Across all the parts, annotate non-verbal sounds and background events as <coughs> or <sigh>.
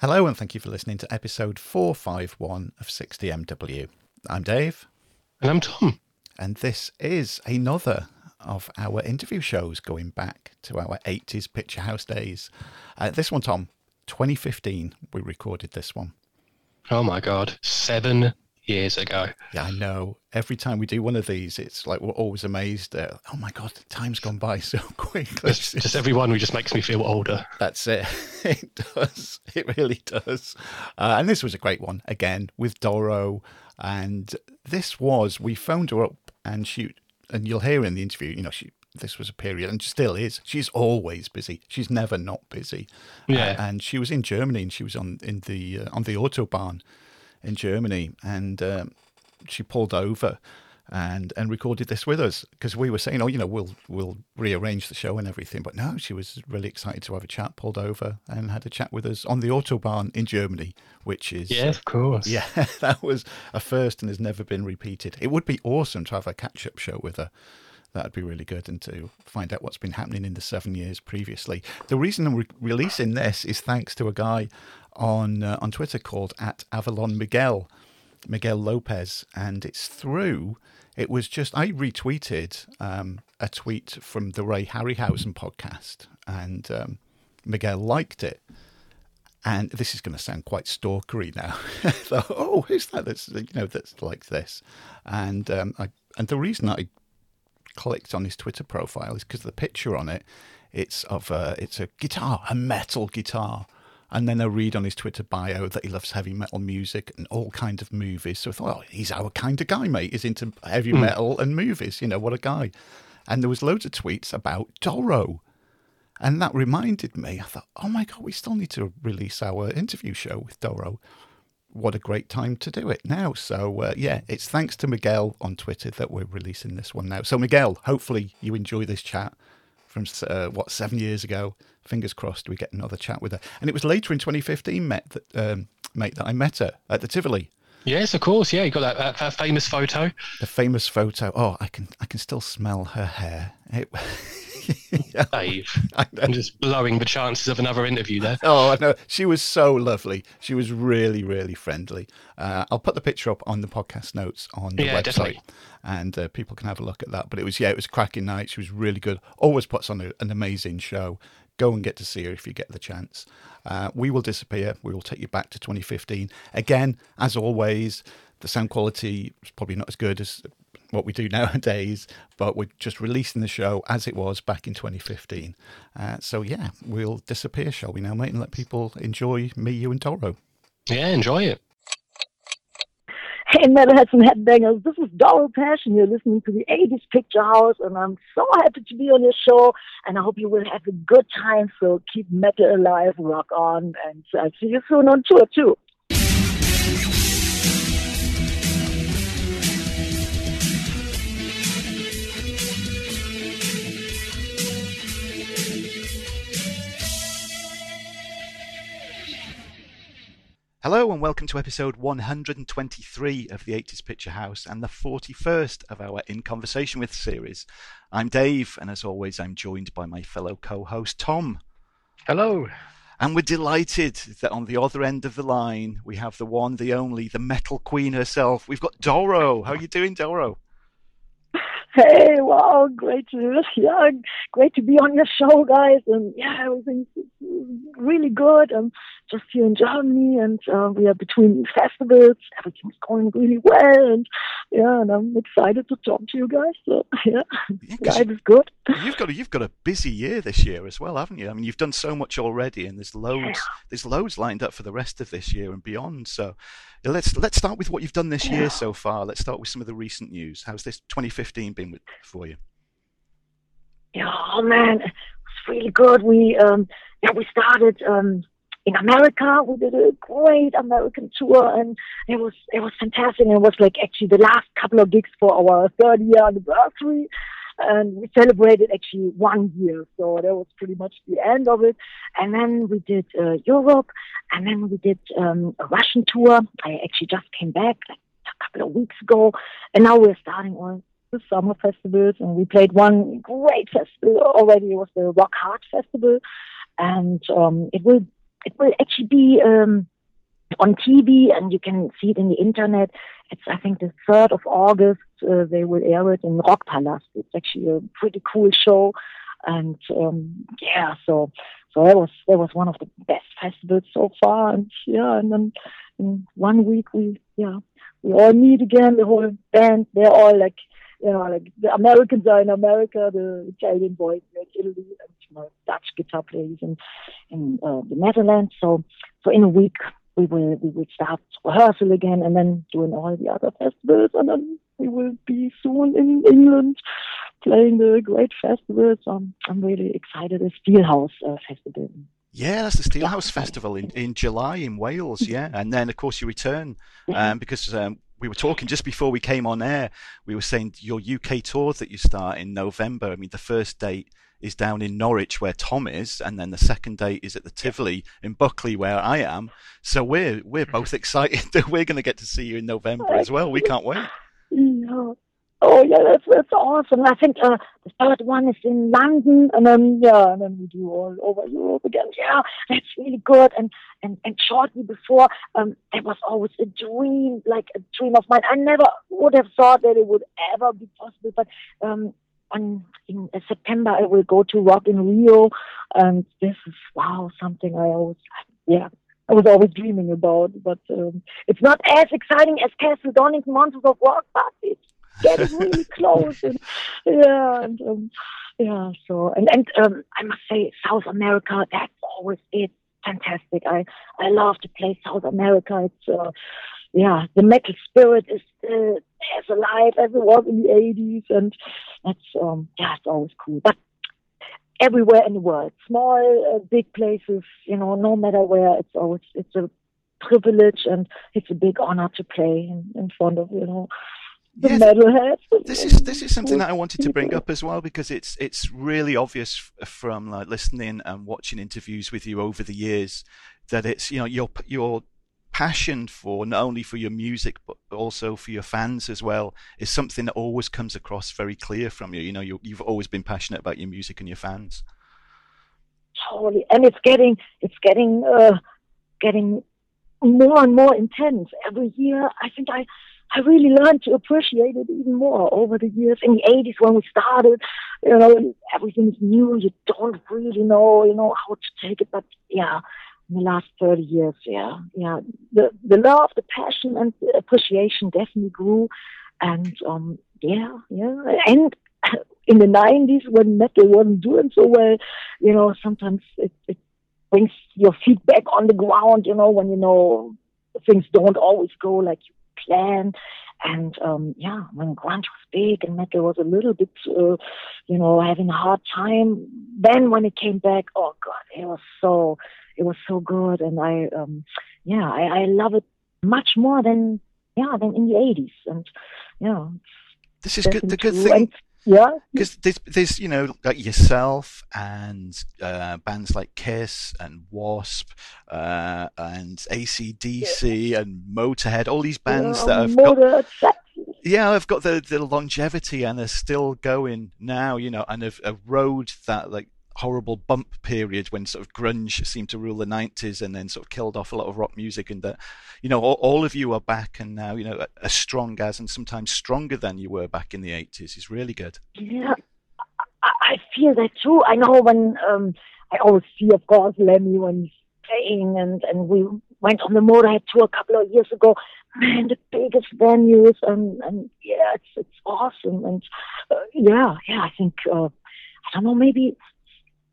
Hello, and thank you for listening to episode 451 of 60MW. I'm Dave. And I'm Tom. And this is another of our interview shows going back to our 80s Picture House days. Uh, this one, Tom, 2015, we recorded this one. Oh my God, seven years ago. Yeah, I know. Every time we do one of these, it's like we're always amazed at, oh my God, time's gone by <laughs> so quickly. Just, just every one just makes me feel older. That's it. <laughs> It does. It really does. Uh, and this was a great one, again, with Doro. And this was, we phoned her up and she, and you'll hear in the interview, you know, she, this was a period and still is. She's always busy. She's never not busy. Yeah. Uh, and she was in Germany and she was on in the uh, on the autobahn in Germany and um, she pulled over and and recorded this with us because we were saying, oh, you know, we'll we'll rearrange the show and everything. But no, she was really excited to have a chat. Pulled over and had a chat with us on the autobahn in Germany, which is Yeah, of course. yeah, <laughs> that was a first and has never been repeated. It would be awesome to have a catch up show with her. That'd be really good, and to find out what's been happening in the seven years previously. The reason I'm re- releasing this is thanks to a guy on uh, on Twitter called at Avalon Miguel, Miguel Lopez, and it's through. It was just I retweeted um, a tweet from the Ray Harryhausen podcast, and um, Miguel liked it. And this is going to sound quite stalkery now. <laughs> oh, who's that? That's you know that's like this, and um, I and the reason I clicked on his Twitter profile is because the picture on it, it's of a, it's a guitar, a metal guitar. And then I read on his Twitter bio that he loves heavy metal music and all kinds of movies. So I thought, oh, he's our kind of guy, mate. He's into heavy hmm. metal and movies. You know, what a guy. And there was loads of tweets about Doro. And that reminded me, I thought, oh my God, we still need to release our interview show with Doro. What a great time to do it now. So, uh, yeah, it's thanks to Miguel on Twitter that we're releasing this one now. So, Miguel, hopefully you enjoy this chat from, uh, what, seven years ago. Fingers crossed we get another chat with her. And it was later in 2015, met that, um, mate, that I met her at the Tivoli. Yes, of course. Yeah, you got that, that, that famous photo. The famous photo. Oh, I can I can still smell her hair. It, <laughs> <laughs> Dave, I'm just blowing the chances of another interview there. Oh, no, she was so lovely. She was really, really friendly. Uh, I'll put the picture up on the podcast notes on the Yeah, website, definitely. and uh, people can have a look at that. But it was, yeah, it was a cracking night. She was really good. Always puts on a, an amazing show. Go and get to see her if you get the chance. Uh, we will disappear. We will take you back to 2015. Again, as always, the sound quality is probably not as good as what we do nowadays, but we're just releasing the show as it was back in 2015. Uh, so, yeah, we'll disappear, shall we now, mate, and let people enjoy me, you, and Doro. Yeah, enjoy it. Hey, Metalheads and Headbangers, this is Doro Pesch. You're listening to the 80s Picture House, and I'm so happy to be on your show, and I hope you will have a good time. So keep metal alive, rock on, and I'll see you soon on tour, too. Hello and welcome to episode 123 of the 80s Picture House and the 41st of our In Conversation with series. I'm Dave, and as always, I'm joined by my fellow co host Tom. Hello. And we're delighted that on the other end of the line, we have the one, the only, the metal queen herself. We've got Doro. How are you doing, Doro? Hey, wow, great to yeah, great to be on your show, guys, and yeah, everything's really good. I'm just here in Germany, and uh, we are between festivals. Everything's going really well, and yeah, and I'm excited to talk to you guys. So <laughs> yeah, Yeah, life is good. You've got a, you've got a busy year this year as well, haven't you? I mean, you've done so much already, and there's loads there's loads lined up for the rest of this year and beyond. So let's let's start with what you've done this year so far. Let's start with some of the recent news. How's this 2015 been with, for you? Yeah, oh man, really good. We um yeah we started um in America. We did a great American tour and it was it was fantastic. It was like actually the last couple of gigs for our third year anniversary. And we celebrated actually one year, so that was pretty much the end of it. And then we did uh, Europe, and then we did um, a Russian tour. I actually just came back like a couple of weeks ago, and now we're starting on summer festivals, and we played one great festival already. It was the Rock Hard Festival, and um, it will it will actually be um, on TV, and you can see it in the internet. It's I think the third of August. Uh, they will air it in Rockpalast. It's actually a pretty cool show, and um, yeah, so so that was that was one of the best festivals so far. And yeah, and then in one week we yeah we all meet again. The whole band. They're all like you know, like the Americans are in America, the Italian boys are in Italy, and you know, Dutch guitar players in in uh, the Netherlands. So, so in a week we will we will start rehearsal again, and then doing all the other festivals, and then we will be soon in England playing the great festivals. Um, I'm really excited. The Steelhouse uh, Festival. Yeah, that's the Steelhouse Festival in, in July in Wales. Yeah, and then of course you return um, because um, we were talking just before we came on air. We were saying your UK tour that you start in November. I mean, the first date is down in Norwich where Tom is, and then the second date is at the Tivoli in Buckley where I am. So we're we're mm-hmm. both <laughs> excited that we're going to get to see you in November as well. We can't wait. <laughs> Yeah. Oh yeah, that's that's awesome. I think uh, the third one is in London, and then yeah, and then we do all over Europe again. Yeah, that's really good. And and and shortly before, um, there was always a dream, like a dream of mine. I never would have thought that it would ever be possible, but um, on in uh, September I will go to Rock in Rio, and this is wow something I always yeah I was always dreaming about. But um, it's not as exciting as Castle Donington Monsters of Rock, but it's getting really close. And, yeah, and um, yeah. So and and um, I must say, South America. That's always it. Fantastic. I I love to play South America. It's uh, yeah, the metal spirit is uh, as alive as it was in the 80s, and that's um, yeah, it's always cool. But everywhere in the world, small, uh, big places, you know, no matter where, it's always it's a privilege and it's a big honor to play in, in front of you know the yes, metalheads. This is this is something that I wanted to bring up as well because it's it's really obvious from like listening and watching interviews with you over the years that it's you know your your passion for not only for your music but also for your fans as well is something that always comes across very clear from you. You know, you, you've always been passionate about your music and your fans. Totally, and it's getting it's getting uh, getting more and more intense every year. I think I I really learned to appreciate it even more over the years. In the 80s, when we started, you know, everything's new. You don't really know, you know, how to take it. But yeah, in the last 30 years. Yeah, yeah. The the love, the passion, and the appreciation definitely grew. And um, yeah, yeah. And <coughs> in the 90s, when metal wasn't doing so well, you know, sometimes it, it brings your feet back on the ground. You know, when you know things don't always go like you plan. And um, yeah, when grunge was big and metal was a little bit, uh, you know, having a hard time, then when it came back, oh god, it was so it was so good, and I, um, yeah, I, I love it much more than yeah than in the eighties, and yeah. This is good. The good thing. And, yeah, because there's, there's you know like yourself and uh, bands like Kiss and Wasp uh, and ACDC yeah. and Motorhead, all these bands yeah, that have got yeah, I've got the the longevity and are still going now, you know, and have, have rode that like horrible bump period when sort of grunge seemed to rule the 90s and then sort of killed off a lot of rock music and that you know all, all, of you are back and now you know as strong as and sometimes stronger than you were back in the 80s is really good. Yeah i feel that too. I know when um, i always see of course lemmy when he's playing and and we went on the motorhead tour a couple of years ago. Man the biggest venues and and yeah it's it's awesome. And uh, yeah yeah i think uh, I don't know, maybe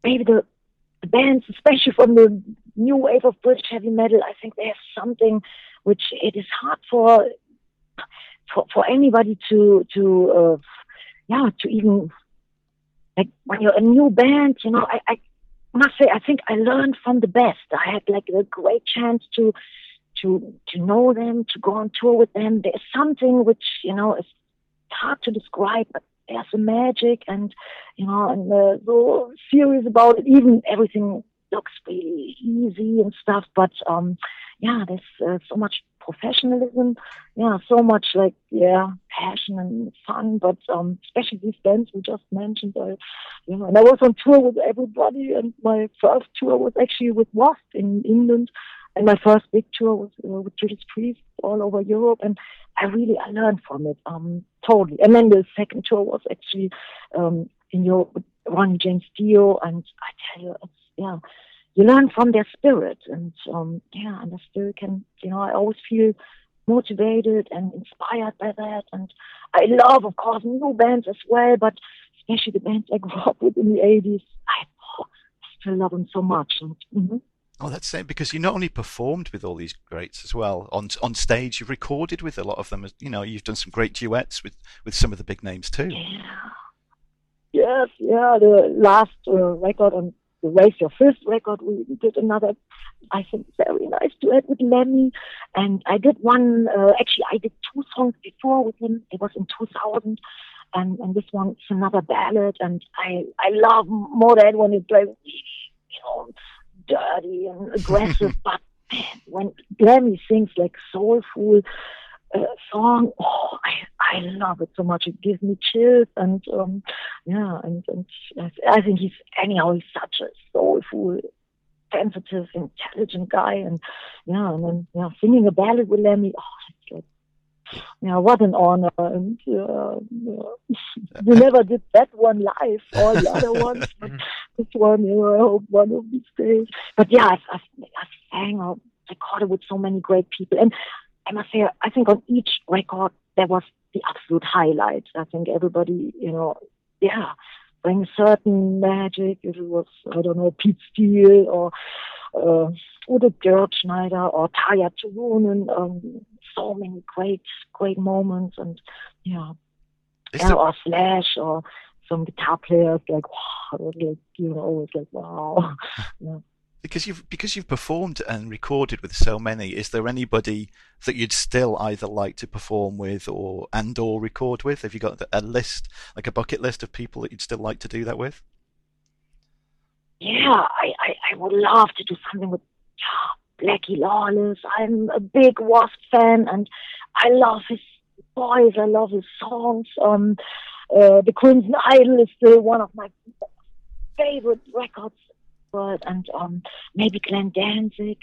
maybe the, the bands, especially from the new wave of British heavy metal, I think they have something which it is hard for for, for anybody to to uh, yeah to even like when you're a new band, you know, I, I must say I think I learned from the best. I had like a great chance to to to know them, to go on tour with them. There's something which you know is hard to describe, but there's a magic and you know and uh, so serious about it even everything looks really easy and stuff but um yeah there's uh, so much professionalism. Yeah, so much like yeah, passion and fun. But um, especially these bands we just mentioned. I, you know, and I was on tour with everybody, and my first tour was actually with Wasp in England, and my first big tour was with Judas Priest all over Europe, and I really I learned from it um, totally. And then the second tour was actually um, in Europe with James Dio, and I tell you, it's, yeah you learn from their spirit and um, yeah and i still can you know i always feel motivated and inspired by that and i love of course new bands as well but especially the bands i grew up with in the 80s i, oh, I still love them so much and, mm-hmm. Oh, that's it because you not only performed with all these greats as well on on stage, you've recorded with a lot of them. You know, you've done some great duets with with some of the big names too. Yeah. Yes, yeah. The last uh, record on the Raise Your Fist record, we did another, I think, very nice duet with Lemmy. And I did one, uh, actually, I did two songs before with him. It was in 2000. And, and this one is another ballad. And I, I love more that one. It's like, you know, dirty and aggressive. <laughs> but man, when Lemmy sings like soulful, uh, song. Oh, I, I love it so much. It gives me chills, and um, yeah, and, and I think he's anyhow he's such a soulful, sensitive, intelligent guy, and yeah, and then yeah, singing a ballad with Lemmy. Oh, yeah, what an honor! And uh, we never did that one live, all the other <laughs> ones. But this one, you know, I hope one of these days. But yeah, I've, I've, I've sang or recorded with so many great people, and I must say, I think on each record there was the absolute highlight. I think everybody, you know, yeah, brings certain magic. If it was, I don't know, Pete Steele or uh, Udo Dirkschneider or Tarja Turunen, um, so many great, great moments, and yeah, yeah or Slash or some guitar players like wow, like you know, always like wow, <laughs> yeah. Because you've because you've performed and recorded with so many is there anybody that you'd still either like to perform with or and or record with? Have you got a list like a bucket list of people that you'd still like to do that with? Yeah i i, I would love to do something with blackie lawless i'm a big wasp fan and i love his voice i love his songs um uh, the crimson idol is still one of my favorite records and um, maybe Glenn Danzig,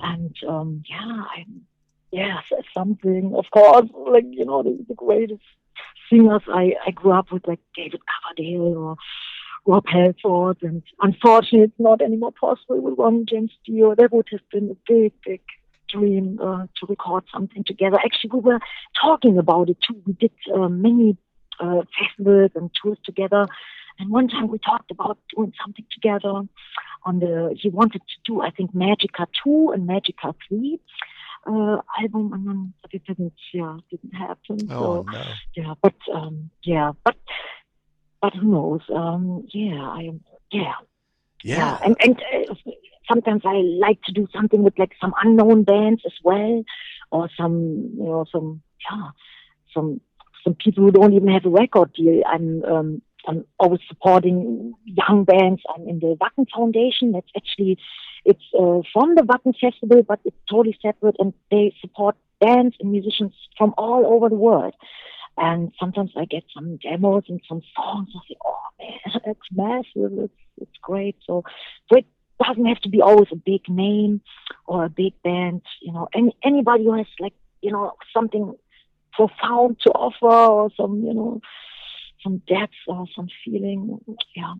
and um, yeah, I'm yeah something. Of course, like you know the, the greatest singers I I grew up with, like David Coverdale or Rob Halford, and unfortunately, it's not anymore possible with Ron James Dio. That would have been a big, big dream uh, to record something together. Actually, we were talking about it too. We did uh, many uh, festivals and tours together. And one time we talked about doing something together on the, he wanted to do, I think, Magica 2 and Magica 3 uh, album, and then but it didn't, yeah, didn't happen. Oh, so, no. yeah, but, um, yeah, but, but who knows? Um, yeah, I, yeah. Yeah. And, and uh, sometimes I like to do something with like some unknown bands as well, or some, you know, some, yeah, some, some people who don't even have a record deal. I'm, um, I'm always supporting young bands. I'm in the Wacken Foundation. That's actually it's uh, from the Wacken Festival, but it's totally separate, and they support bands and musicians from all over the world. And sometimes I get some demos and some songs. I say, "Oh man, <laughs> that's massive! It's it's great." So, so it doesn't have to be always a big name or a big band. You know, any anybody who has like you know something profound to offer or some you know some depth or some feeling. Yeah.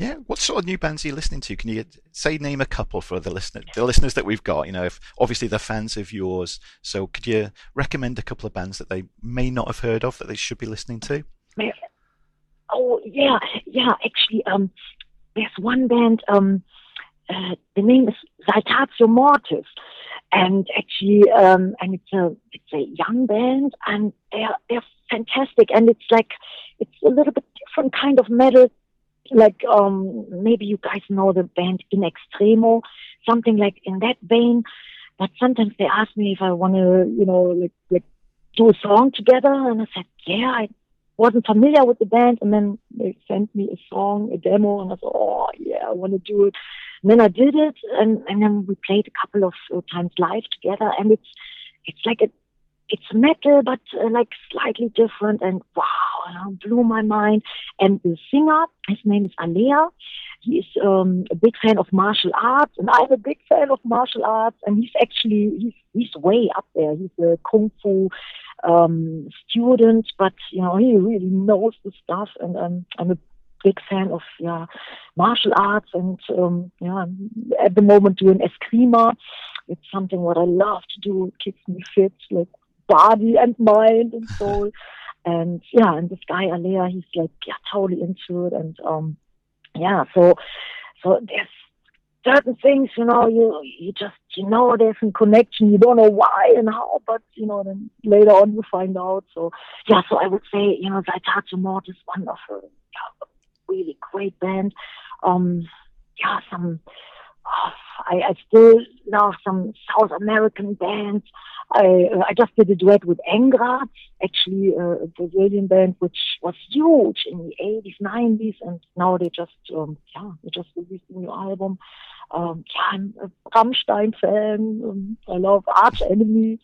Yeah. What sort of new bands are you listening to? Can you say name a couple for the listener, the listeners that we've got? You know, if obviously they're fans of yours, so could you recommend a couple of bands that they may not have heard of that they should be listening to? Oh yeah, yeah. Actually, um, there's one band. Um, uh, the name is Saltatio Mortis, and actually, um, and it's a it's a young band, and they're they're fantastic, and it's like it's a little bit different kind of metal. Like um, maybe you guys know the band In Extremo, something like in that vein. But sometimes they ask me if I want to, you know, like like do a song together, and I said, yeah, I wasn't familiar with the band, and then they sent me a song, a demo, and I thought, oh yeah, I want to do it. And then I did it, and and then we played a couple of uh, times live together, and it's it's like a it's metal, but uh, like slightly different. And wow, it blew my mind. And the singer, his name is Alea. He's um, a big fan of martial arts, and I'm a big fan of martial arts. And he's actually he's he's way up there. He's a kung fu um, student, but you know he really knows the stuff. And um, I'm a big fan of yeah martial arts, and um, yeah, at the moment doing eskrima. It's something what I love to do. It keeps me fit, like body and mind and soul. <laughs> and yeah, and this guy Alea, he's like yeah, totally into it. And um, yeah, so so there's certain things, you know, you you just you know there's a connection. You don't know why and how, but you know, then later on you find out. So yeah, so I would say, you know, Saltatio Mortis one of a really great band. Um, yeah, some I, I still love some South American bands. I, uh, I just did a duet with Angra, actually uh, a Brazilian band which was huge in the 80s, 90s, and now they just, um, yeah, they just released a new album. Um, yeah, I'm a Rammstein fan. Um, I love Arch Enemy,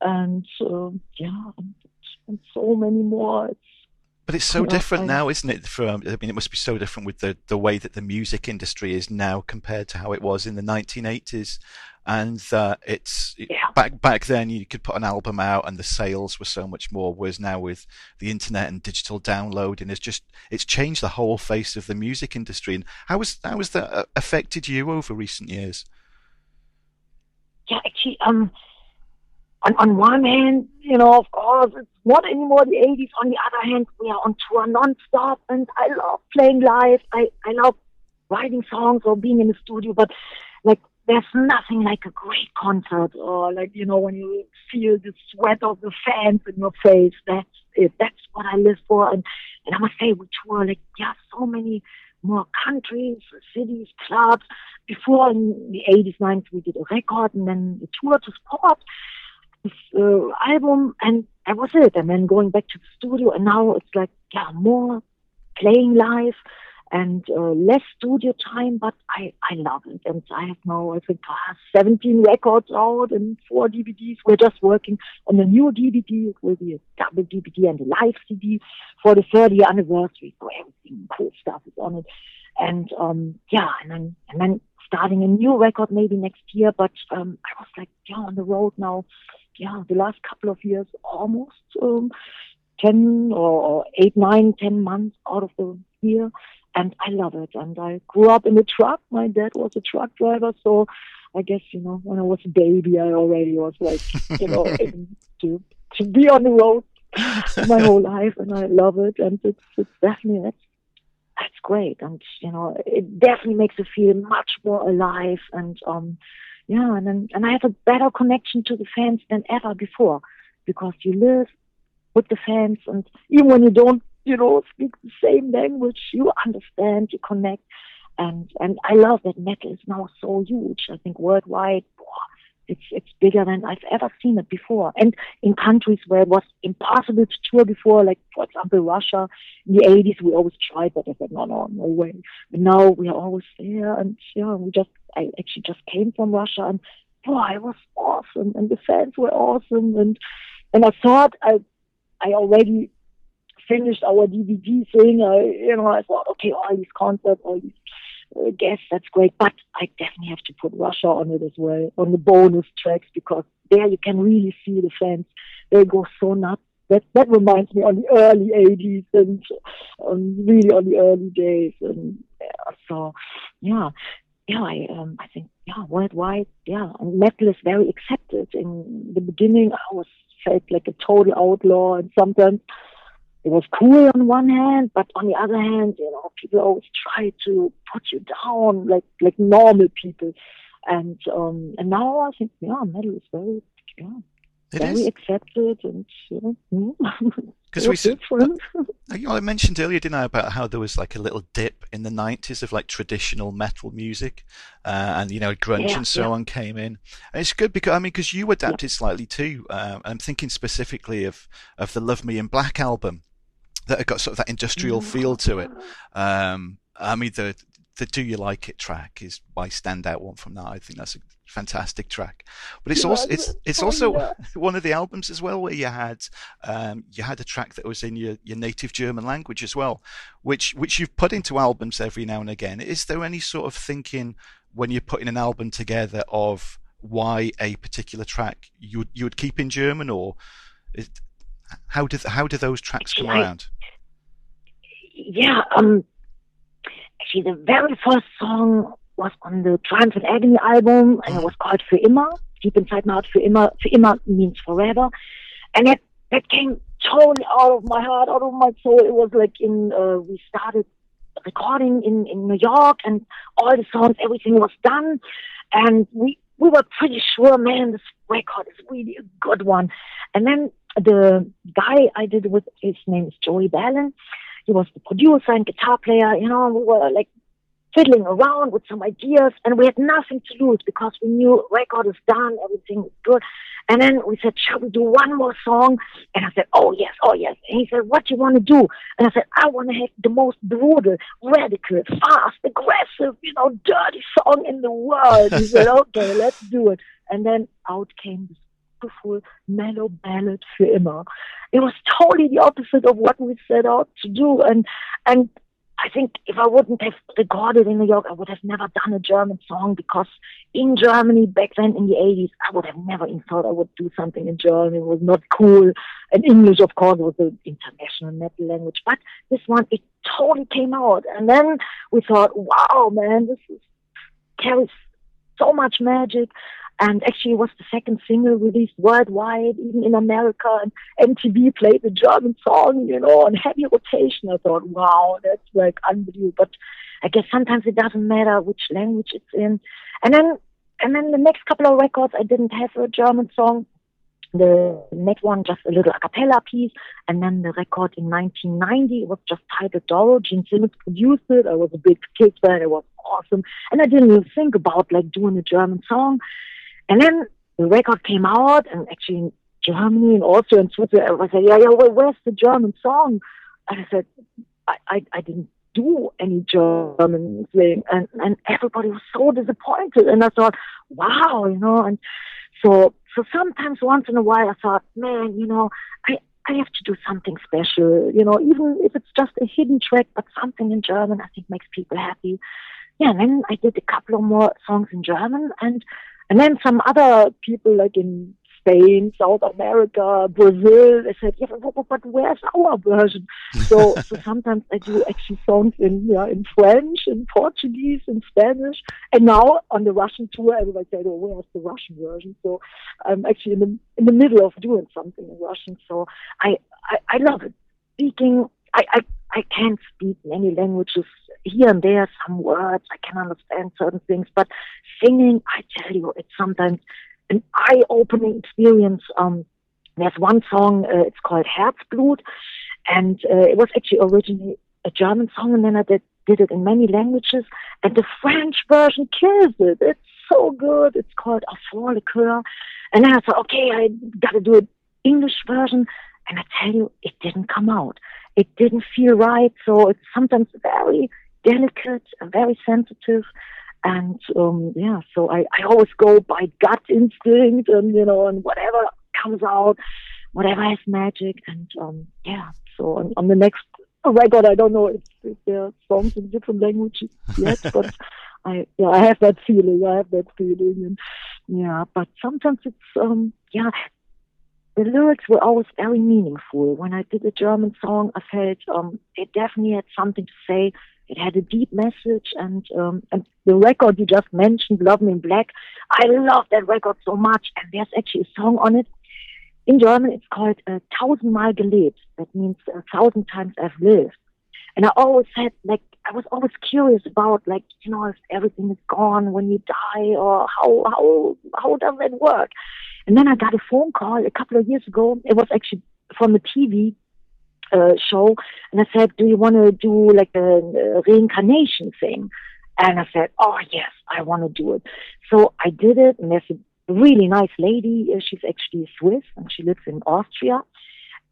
and um, yeah, and, and so many more. It's but it's so different now, isn't it? From I mean, it must be so different with the the way that the music industry is now compared to how it was in the 1980s. And uh, it's yeah. back back then you could put an album out and the sales were so much more. Whereas now with the internet and digital downloading, it's just it's changed the whole face of the music industry. And how has how has that uh, affected you over recent years? Yeah, actually, um, on, on one hand, you know, of course, it's not anymore the 80s. On the other hand, we are on tour nonstop, and I love playing live. I, I love writing songs or being in the studio, but like, there's nothing like a great concert or like, you know, when you feel the sweat of the fans in your face. That's it. That's what I live for. And, and I must say, we tour like, yeah, so many more countries, cities, clubs. Before in the 80s, 90s, we did a record and then a tour to support uh, album, and that was it. And then going back to the studio, and now it's like yeah, more playing live and uh, less studio time, but I, I love it. And I have now, I think, uh, 17 records out and four DVDs. We're just working on a new DVD. It will be a double DVD and a live CD for the 30 anniversary. So everything cool stuff is on it. And um, yeah, and then, and then starting a new record maybe next year. But um, I was like, yeah, on the road now yeah, the last couple of years, almost um, 10 or 8, 9, 10 months out of the year. And I love it. And I grew up in a truck. My dad was a truck driver. So I guess, you know, when I was a baby, I already was like, you know, <laughs> to, to be on the road my whole life. And I love it. And it's, it's definitely, that's, that's great. And, you know, it definitely makes you feel much more alive. And, um, yeah, and then, and I have a better connection to the fans than ever before because you live with the fans, and even when you don't, you know, speak the same language, you understand, you connect, and and I love that metal is now so huge. I think worldwide, it's it's bigger than I've ever seen it before. And in countries where it was impossible to tour before, like for example Russia in the eighties, we always tried, but I said no, no, no way. But now we are always there, and yeah, we just I actually just came from Russia, and oh, boy, it was awesome, and the fans were awesome, and and I thought I I already finished our DVD thing. I you know I thought okay, all these concerts, all these guess that's great, but I definitely have to put Russia on it as well, on the bonus tracks, because there you can really see the fans. They go so nuts. That that reminds me on the early '80s and um, really on the early days. And yeah, so, yeah, yeah, I um, I think yeah, worldwide, yeah, metal is very accepted. In the beginning, I was felt like a total outlaw, and sometimes it was cool on one hand, but on the other hand, you know, people always try to put you down like like normal people. And um and now I think yeah, metal is very yeah. It very is. accepted and you know, <laughs> because we said I mentioned earlier, didn't I, about how there was like a little dip in the '90s of like traditional metal music, uh, and you know grunge yeah, and so yeah. on came in. And it's good because I mean, because you adapted yeah. slightly too. Um, I'm thinking specifically of of the "Love Me in Black" album, that have got sort of that industrial feel to it. Um, I mean, the the "Do You Like It" track is my standout one from that. I think that's a fantastic track. But it's yeah, also it's it's also yeah. one of the albums as well where you had um, you had a track that was in your, your native German language as well, which which you've put into albums every now and again. Is there any sort of thinking when you're putting an album together of why a particular track you you would keep in German or is, how did how do those tracks come I, around? Yeah, um, actually, the very first song was on the Triumph and Agony album, and it was called Für immer. Deep inside my heart, Für immer. Für immer means forever, and it that came totally out of my heart, out of my soul. It was like in uh, we started recording in in New York, and all the songs, everything was done, and we we were pretty sure, man, this record is really a good one. And then the guy I did with, his name is Joey Balin. He was the producer and guitar player. You know, we were like fiddling around with some ideas and we had nothing to lose because we knew record is done, everything is good. And then we said, shall we do one more song? And I said, oh yes, oh yes. And he said, what do you want to do? And I said, I want to have the most brutal, radical, fast, aggressive, you know, dirty song in the world. He said, <laughs> okay, let's do it. And then out came this beautiful mellow ballad für immer. It was totally the opposite of what we set out to do. And, and I think if I wouldn't have recorded in New York, I would have never done a German song because in Germany back then in the 80s, I would have never even thought I would do something in German. It was not cool. And English, of course, was an international metal language. But this one, it totally came out. And then we thought, wow, man, this is, carries so much magic and actually it was the second single released worldwide, even in America. And MTV played the German song, you know, on heavy rotation. I thought, wow, that's like unbelievable. But I guess sometimes it doesn't matter which language it's in. And then, and then the next couple of records, I didn't have a German song. The next one, just a little a cappella piece. And then the record in 1990 was just titled Doro. Gene Simmons produced it. I was a big Kiss fan. It was awesome. And I didn't even think about like doing a German song. And then the record came out, and actually in Germany and also in Switzerland, everyone said, yeah, yeah, well, where's the German song? And I said, I, I, I didn't do any German thing. And, and everybody was so disappointed. And I thought, wow, you know, and so, so sometimes once in a while I thought, man, you know, I, I have to do something special, you know, even if it's just a hidden track, but something in German I think makes people happy. Yeah, and then I did a couple of more songs in German and and then some other people like in Spain, South America, Brazil, they said, yeah, but, but where's our version? So, <laughs> so sometimes I do actually songs in, yeah, in French, in Portuguese, in Spanish. And now on the Russian tour, everybody said, oh, where's the Russian version? So I'm actually in the, in the middle of doing something in Russian. So I, I, I love it. Speaking, I, I, I can't speak many languages here and there some words. I can understand certain things, but singing, I tell you, it's sometimes an eye-opening experience. Um, there's one song, uh, it's called Herzblut, and uh, it was actually originally a German song, and then I did, did it in many languages, and the French version kills it. It's so good. It's called Enfant le Coeur. And then I thought, okay, I got to do an English version. And I tell you, it didn't come out. It didn't feel right. So it's sometimes very delicate and very sensitive. And um, yeah, so I, I always go by gut instinct and, you know, and whatever comes out, whatever has magic. And um, yeah, so on, on the next record, I don't know if, if there are songs in different languages yet, <laughs> but I yeah, I have that feeling. I have that feeling, and yeah. But sometimes it's um yeah, the lyrics were always very meaningful. When I did a German song, I felt um it definitely had something to say. It had a deep message, and um, and the record you just mentioned, "Love Me in Black," I love that record so much. And there's actually a song on it in German. It's called uh, "Tausendmal gelebt." That means a thousand times I've lived. And I always said, like, I was always curious about, like, you know, if everything is gone when you die, or how how how does that work? And then I got a phone call a couple of years ago. It was actually from a TV uh, show, and I said, "Do you want to do like a, a reincarnation thing?" And I said, "Oh yes, I want to do it." So I did it, and there's a really nice lady. Uh, she's actually Swiss, and she lives in Austria.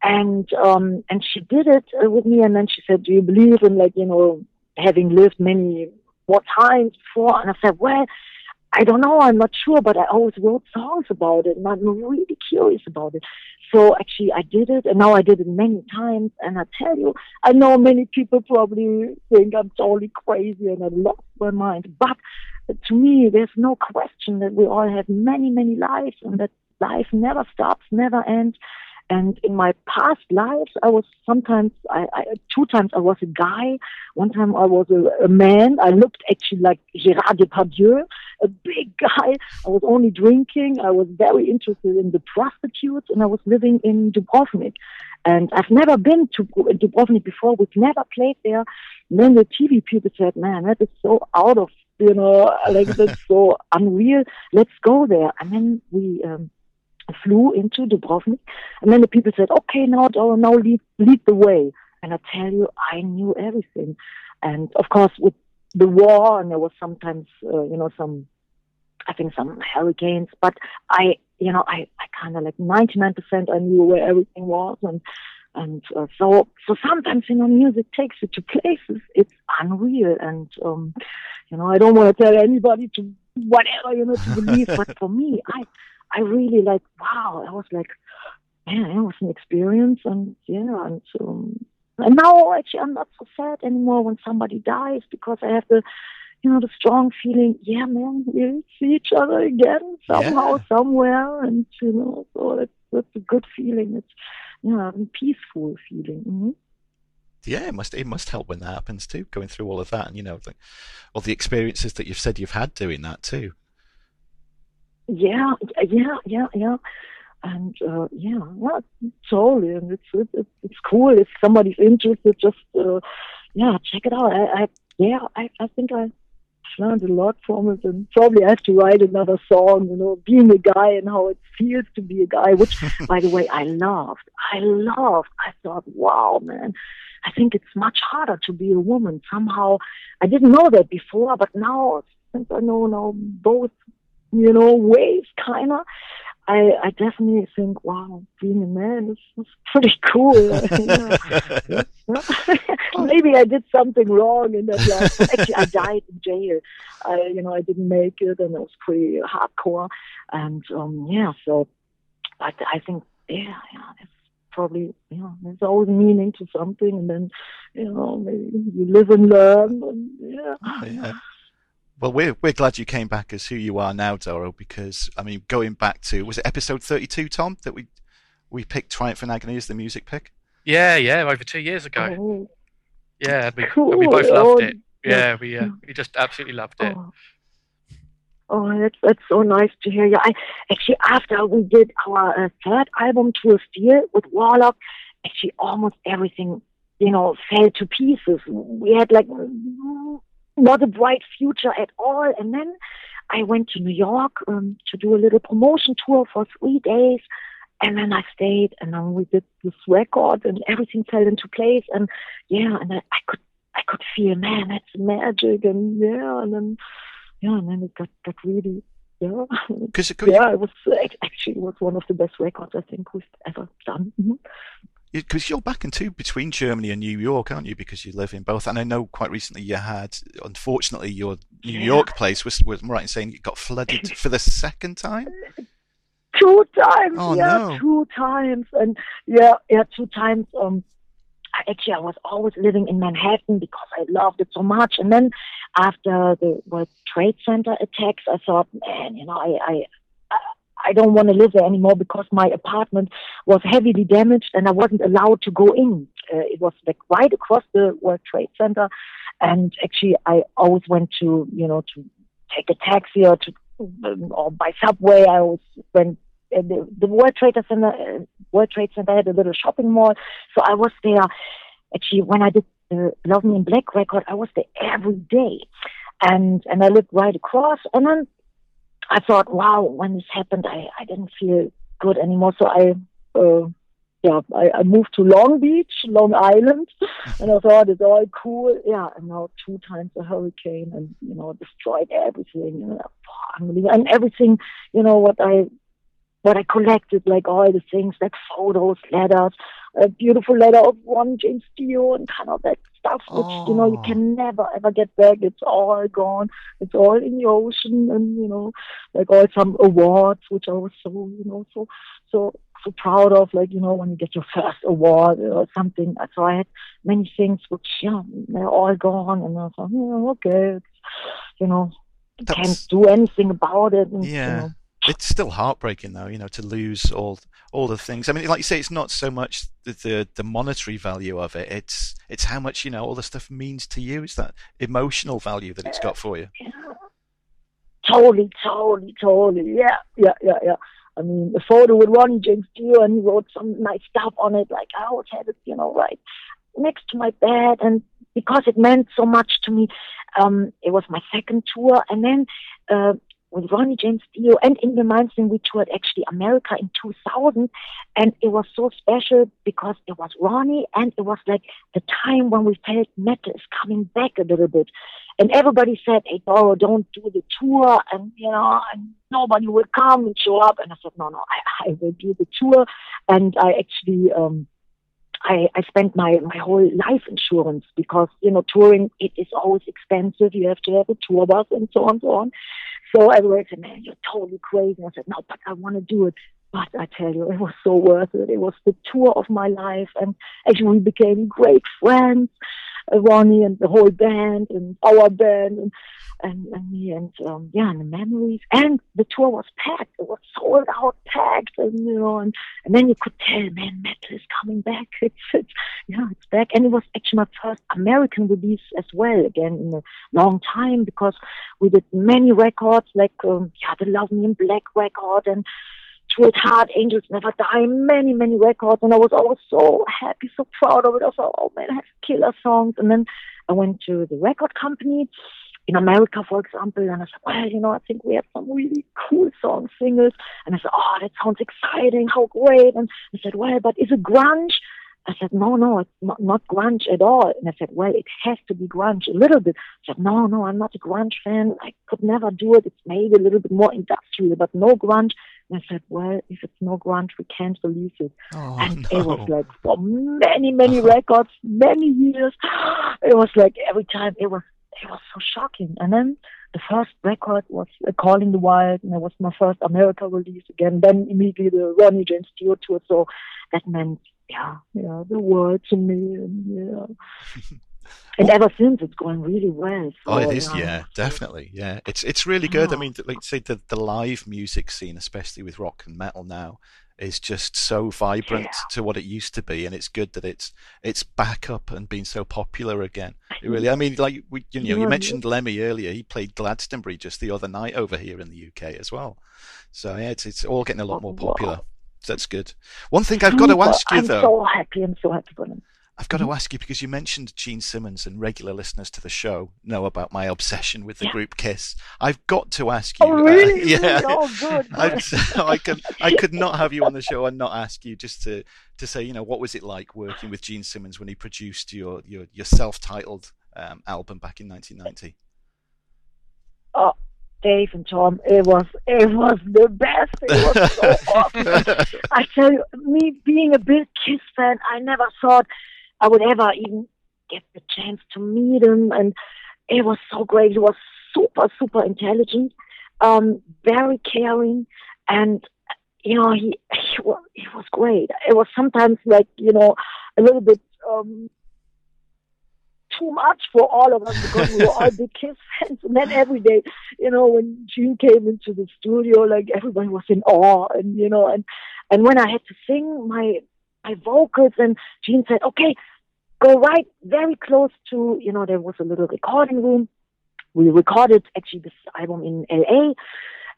And um, and she did it uh, with me, and then she said, "Do you believe in like you know having lived many more times before?" And I said, "Well." I don't know, I'm not sure, but I always wrote songs about it and I'm really curious about it. So actually I did it and now I did it many times and I tell you, I know many people probably think I'm totally crazy and I lost my mind, but to me, there's no question that we all have many, many lives and that life never stops, never ends. And in my past lives, I was sometimes, I, I, two times I was a guy. One time I was a, a man. I looked actually like Gérard Depardieu, a big <laughs> guy. I was only drinking. I was very interested in the prostitutes and I was living in Dubrovnik. And I've never been to Dubrovnik before. We've never played there. And then the TV people said, man, that is so out of, you know, like that's so <laughs> unreal. Let's go there. And then we, um, flew into Dubrovnik. And then the people said, okay, now, now lead, lead the way. And I tell you, I knew everything. And of course, with the war, and there was sometimes, uh, you know, some, I think some hurricanes, but I, you know, I, I kind of like 99% I knew where everything was. And, and uh, so, so sometimes, you know, music takes you to places. It's unreal. And, um, you know, I don't want to tell anybody to whatever, you know, to believe, <laughs> but for me, I, I really like, wow, I was like, man, it was an experience. And yeah, and, um, and now actually I'm not so sad anymore when somebody dies because I have the, you know, the strong feeling, yeah, man, we'll see each other again somehow, yeah. somewhere. And, you know, so that's, that's a good feeling. It's, you know, a peaceful feeling. Mm-hmm yeah, it must it must help when that happens too. Going through all of that, and you know, like all the experiences that you've said you've had doing that too. Yeah, yeah, yeah, yeah. And uh, yeah, yeah, totally. And it's, it's it's cool if somebody's interested. Just uh, yeah, check it out. I, I yeah, I I think I learned a lot from it, and probably I have to write another song. You know, being a guy and how it feels to be a guy. Which, <laughs> by the way, I loved. I loved. I thought, wow, man. I think it's much harder to be a woman. Somehow, I didn't know that before, but now since I know now both you know, ways, kind of. I, I definitely think, wow, being a man is, is pretty cool. <laughs> <laughs> Maybe I did something wrong in that life. Actually, I died in jail. I, you know, I didn't make it, and it was pretty hardcore. And um, yeah, so, but I think, yeah, yeah, it's probably, you know, there's always meaning to something, and then, you know, maybe you live and learn. And, yeah. Yeah. Well, we're we're glad you came back as who you are now, Doro, because I mean, going back to was it episode thirty-two, Tom, that we we picked Triumph and Agony as the music pick? Yeah, yeah, over two years ago. Oh. Yeah, we, cool. we both loved it. Yeah, we uh, we just absolutely loved it. Oh. Oh, that's that's so nice to hear. Yeah, I actually after we did our uh, third album, True as Steel, with Warlock, actually almost everything, you know, fell to pieces. We had like not a bright future at all. And then I went to New York um, to do a little promotion tour for three days. And then I stayed and then we did this record and everything fell into place. And yeah, and I, I could, I could feel, man, that's magic. And yeah, and then, yeah, and then it got, got really, yeah. Cause, <laughs> yeah, it was actually it was one of the best records I think we've ever done. Mm-hmm because you're back into between Germany and New York, aren't you? Because you live in both. And I know quite recently you had, unfortunately, your New yeah. York place was, was right in saying it got flooded <laughs> for the second time. Two times, oh, yeah, no. two times, and yeah, yeah, two times. Um, actually, I was always living in Manhattan because I loved it so much. And then after the World Trade Center attacks, I thought, man, you know, I, I I don't want to live there anymore because my apartment was heavily damaged and I wasn't allowed to go in. Uh, it was like right across the World Trade Center. And actually, I always went to, you know, to take a taxi or to, um, or by subway. I always went, uh, the, the World Trade Center, uh, World Trade Center had a little shopping mall. So I was there. Actually, when I did the Love Me in Black record, I was there every day. And, and I lived right across. And then I thought, wow, when this happened, I, I didn't feel good anymore. So I, uh, yeah, I, I moved to Long Beach, Long Island, <laughs> and I thought it's all cool. Yeah, and now two times a hurricane and, you know, destroyed everything. You know, and everything, you know, what I, what I collected, like all the things, like photos, letters, a beautiful letter of Ronnie James Dio and kind of that stuff, which oh. you know you oh. can never ever get back. It's all gone. It's all in the ocean, and you know, like all some awards, which I was so you know so so so proud of, like, you know, when you get your first award or something. So I had many things which, yeah, they're all gone. And I thought, yeah, okay, you know, That's, can't do anything about it. And, yeah. You know, it's still heartbreaking though, you know, to lose all all the things. I mean, like you say, it's not so much the, the, the monetary value of it. It's it's how much you know all the stuff means to you. It's that emotional value that it's got for you. Totally, totally, totally. Yeah, yeah, yeah, yeah. I mean, the photo with Ronnie James Dio, and he wrote some nice stuff on it, like I always had it, you know, right next to my bed, and because it meant so much to me, um, it was my second tour, and then uh, with Ronnie James Dio and Yngwie Malmsteen, we toured actually America in 2000, and it was so special because it was Ronnie, and it was like the time when we felt metal is coming back a little bit, and everybody said, "Hey, Doro, don't do the tour," and you know, and nobody would come and show up, and I said, "No, no, I, I will do the tour," and I actually. um I, I spent my, my whole life insurance because, you know, touring, it is always expensive. You have to have a tour bus and so on and so on. So everybody said, man, you're totally crazy. I said, no, but I want to do it. But I tell you, it was so worth it. It was the tour of my life. And actually, we became great friends, Ronnie and the whole band and our band. And and, and me and um, yeah, and the memories. And the tour was packed. It was sold out, packed, and you know, and, and then you could tell, man, metal is coming back. <laughs> It's, it's yeah, it's back. And it was actually my first American release as well, again in a long time because we did many records like um, yeah, the Love Me in Black record and with Heart Angels Never Die, many, many records, and I was always so happy, so proud of it. I thought, oh man, I have killer songs. And then I went to the record company in America, for example, and I said, well, you know, I think we have some really cool song singles. And I said, oh, that sounds exciting. How great. And I said, well, but is it grunge? I said, no, no, it's not grunge at all. And I said, well, it has to be grunge a little bit. I said, no, no, I'm not a grunge fan. I could never do it. It's maybe a little bit more industrial, but no grunge. And I said, well, if it's no grunge, we can't release it. Oh, and no. it was like for many, many records, many years. It was like every time it was it was so shocking. And then the first record was uh, Calling the Wild, and it was my first America release again. Then immediately the Ronnie James Dio tour. So that meant, yeah, yeah, the world to me. And, yeah. <laughs> and ever since, it's going really well. So, oh, it is, yeah. yeah, definitely, yeah. It's it's really good. I mean, like say the the live music scene, especially with rock and metal now, is just so vibrant yeah. to what it used to be, and it's good that it's it's back up and being so popular again. It really, I mean, like we, you know, you mentioned Lemmy earlier. He played Glastonbury just the other night over here in the UK as well. So yeah, it's it's all getting a lot more popular. Wow. That's good. One thing I've got to ask you though. I'm so happy. I'm so happy for them. I've got to ask you because you mentioned Gene Simmons and regular listeners to the show know about my obsession with the yeah. group Kiss. I've got to ask you. Oh, really? Uh, <laughs> yeah. Oh, good. <laughs> <laughs> I could I could not have you on the show and not ask you just to to say you know what was it like working with Gene Simmons when he produced your your your self-titled um, album back in 1990. Oh, Dave and Tom, it was it was the best. It was so awesome. I tell you, me being a big Kiss fan, I never thought I would ever even get the chance to meet him. And it was so great. He was super, super intelligent, um, very caring, and you know he he was, he was great. It was sometimes like you know a little bit um, too much for all of us because we were all big Kiss fans. And then every day, you know, when Gene came into the studio, like everybody was in awe, and you know, and and when I had to sing my my vocals. And Gene said, okay, go right very close to, you know, there was a little recording room. We recorded actually this album in LA.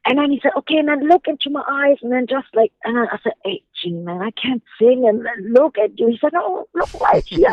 And then he said, okay, and then look into my eyes. And then just like, and I said, hey, Gene, man, I can't sing. And then look at you. He said, no, look right here.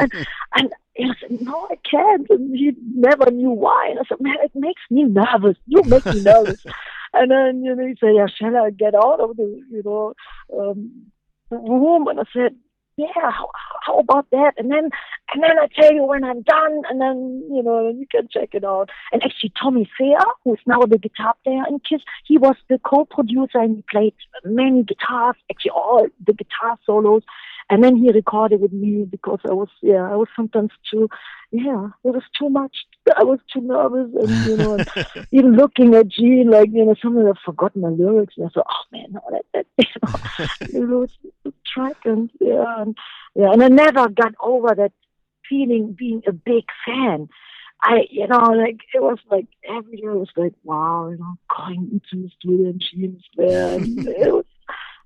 and, and said, no, I can't. And he never knew why. And I said, man, it makes me nervous. You make me nervous. <laughs> and then, you know, he said, yeah, shall I get out of the, you know, um, room? And I said, yeah, how, how about that? And then, and then I tell you when I'm done, and then, you know, you can check it out. And actually, Tommy Thayer, who's now the guitar player in Kiss, he was the co-producer and he played many guitars, actually all the guitar solos. And then he recorded with me because I was, yeah, I was sometimes too, yeah, it was too much. <laughs> I was too nervous and, you know, and <laughs> even looking at Gene, like, you know, sometimes I've forgotten my lyrics and I thought, oh man, no, that, that, <laughs> you know, you know, track and, yeah, and, yeah, and I never got over that feeling being a big fan. I, you know, like it was like every year was like, wow, you know, going into the studio and Gene's there, and it was,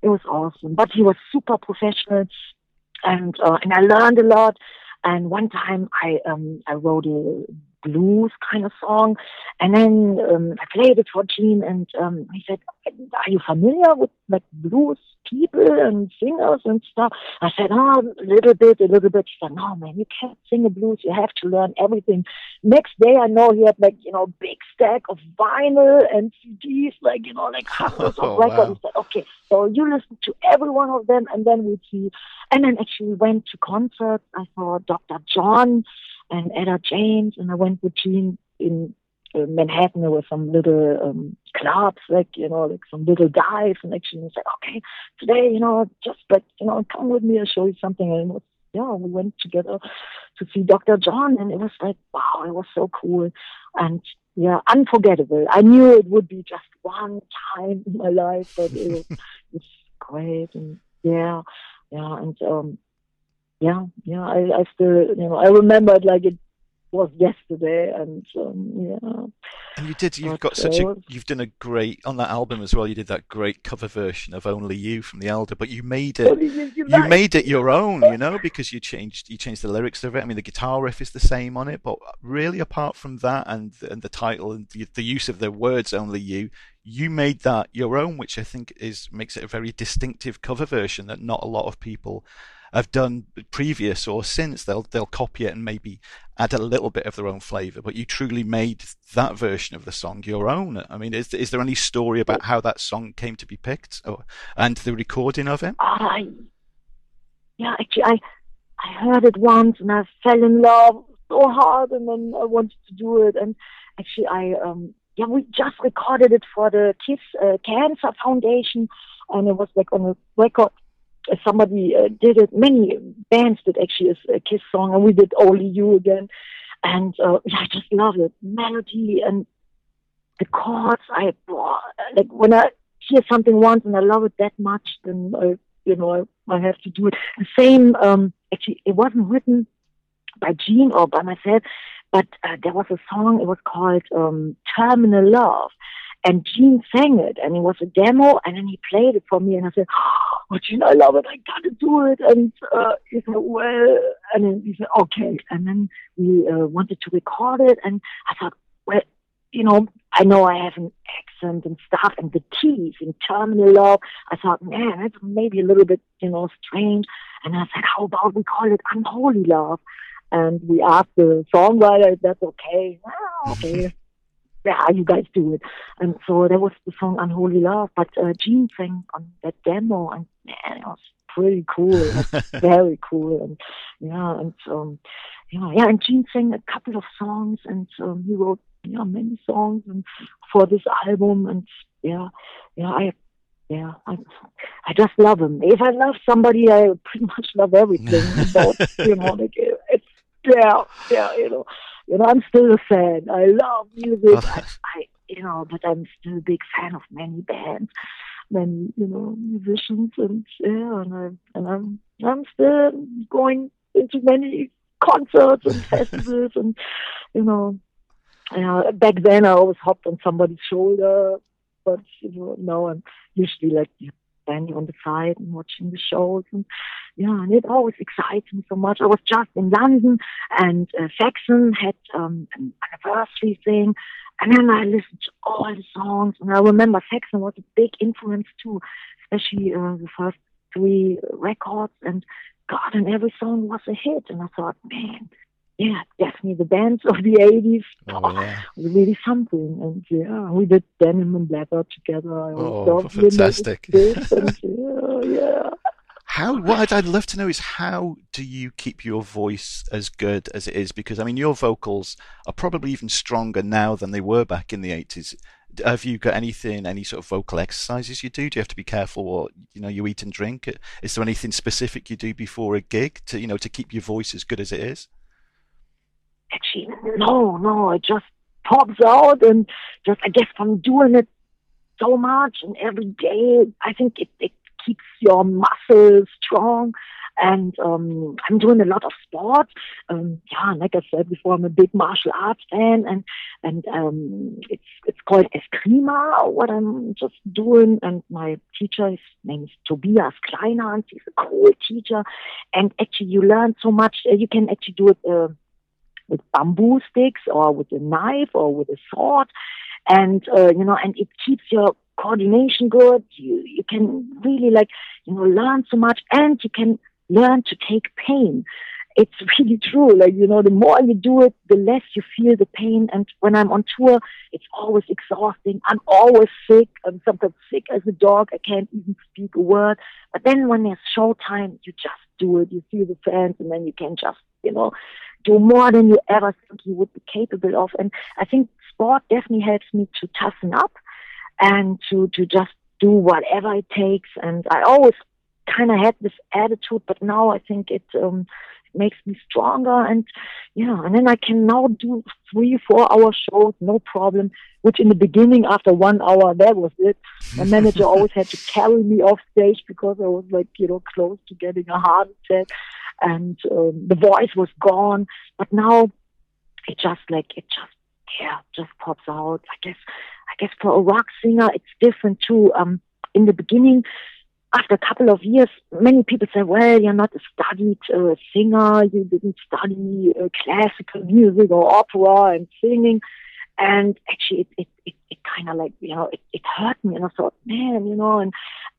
it was awesome. But he was super professional, and uh, and I learned a lot. And one time I um I wrote a blues kind of song. And then um, I played it for Gene, and um, he said, "Are you familiar with like blues people and singers and stuff?" I said, "Oh, a little bit, a little bit." He said, "No, man, you can't sing a blues. You have to learn everything." Next day, I know he had like you know big stack of vinyl and CDs, like you know like <laughs> hundreds of oh, records. Wow. He said, "Okay, so you listen to every one of them, and then we see." And then actually went to concerts. I saw Dr. John and Etta James, and I went with Gene in uh, Manhattan. There were some little um, clubs, like you know, like some little dives, and actually he said, "Okay, today, you know, just like you know, come with me, I'll show you something." And it was, yeah, we went together to see Dr. John, and it was like, wow, it was so cool, and yeah, unforgettable. I knew it would be just one time in my life, but it was, <laughs> it was great, and yeah, yeah, and um, yeah, yeah, I, I still, you know, I remember it like it was yesterday, and um, yeah. And you did. You've but, got such uh, a. You've done a great on that album as well. You did that great cover version of "Only You" from the Elder, but you made it. You, you made it your own, you know, because you changed. You changed the lyrics of it. I mean, the guitar riff is the same on it, but really, apart from that, and and the title and the, the use of the words "Only You," you made that your own, which I think is makes it a very distinctive cover version that not a lot of people have done previous or since. They'll they'll copy it and maybe add a little bit of their own flavour. But you truly made that version of the song your own. I mean, is is there any story about how that song came to be picked or, and the recording of it? I yeah, actually, I I heard it once and I fell in love so hard, and then I wanted to do it. And actually, I um yeah, we just recorded it for the Kiss uh, Cancer Foundation, and it was like on a record somebody uh, did it. Many bands did actually a, a Kiss song, and we did "Only You" again. And uh, I just love it, melody and the chords. I like when I hear something once and I love it that much, then I, you know, I, I have to do it. The same. Um, actually, it wasn't written by Gene or by myself, but uh, there was a song. It was called um, "Terminal Love." And Gene sang it, and it was a demo, and then he played it for me, and I said, "Oh, Gene, I love it. I gotta do it." And uh, he said, "Well," and then he said, "Okay." And then we uh, wanted to record it, and I thought, "Well, you know, I know I have an accent and stuff, and the keys in Terminal Love." I thought, "Man, that's maybe a little bit, you know, strange." And I said, "How about we call it Unholy Love?" And we asked the songwriter if that's okay. Ah, okay yeah, you guys do it. And so that was the song Unholy Love. But uh, Gene sang on that demo, and man, it was pretty cool. <laughs> very cool. And yeah, and um, yeah, yeah, and Gene sang a couple of songs, and um, he wrote yeah many songs and for this album. And yeah, yeah, I yeah, I, I just love him. If I love somebody, I pretty much love everything. <laughs> about, you know, like it's yeah, yeah, you know you know, I'm still a fan. I love music. Oh. I, I, you know, but I'm still a big fan of many bands, many, you know, musicians, and yeah, and, I'm and I'm, I'm still going into many concerts and <laughs> festivals, and you know, yeah. Back then, I always hopped on somebody's shoulder, but you know, now I'm usually like standing on the side and watching the shows. And yeah, and it always excites me so much. I was just in London and uh, Saxon had um, an anniversary thing. And then I listened to all the songs. And I remember Saxon was a big influence too, especially uh, the first three records. And God, and every song was a hit. And I thought, man, yeah, definitely the bands of the 80s oh, yeah. really something. And yeah, we did Denim and Leather together. I oh, fantastic. And, <laughs> yeah, yeah. How what I'd love to know is how do you keep your voice as good as it is? Because I mean, your vocals are probably even stronger now than they were back in the eighties. Have you got anything, any sort of vocal exercises you do? Do you have to be careful what you know you eat and drink? Is there anything specific you do before a gig to you know to keep your voice as good as it is? Actually, no, no. It just pops out, and just I guess from doing it so much and every day, I think it, it keeps your muscles strong and um, I'm doing a lot of sports. Um, yeah, like I said before, I'm a big martial arts fan, and and um, it's it's called Eskrima. What I'm just doing, and my teacher, his name is Tobias Kleiner, and he's a cool teacher. And actually, you learn so much. You can actually do it. Uh, with bamboo sticks or with a knife or with a sword and uh, you know and it keeps your coordination good you you can really like you know learn so much and you can learn to take pain. It's <laughs> really true. Like, you know, the more you do it, the less you feel the pain. And when I'm on tour, it's always exhausting. I'm always sick. I'm sometimes sick as a dog. I can't even speak a word. But then when there's show time, you just do it. You see the fans and then you can just, you know, do more than you ever think you would be capable of. And I think sport definitely helps me to toughen up and to, to just do whatever it takes. And I always kind of had this attitude, but now I think it um, makes me stronger. And yeah, and then I can now do three, four hour shows, no problem. Which in the beginning, after one hour, that was it. My manager <laughs> always had to carry me off stage because I was like, you know, close to getting a heart attack, and um, the voice was gone. But now it just like it just yeah just pops out. I guess I guess for a rock singer, it's different too. Um, in the beginning, after a couple of years, many people say, well, you're not a studied uh, singer, you didn't study uh, classical music or opera and singing. And actually, it, it, it, it kind of like, you know, it, it hurt me. And I thought, man, you know, and,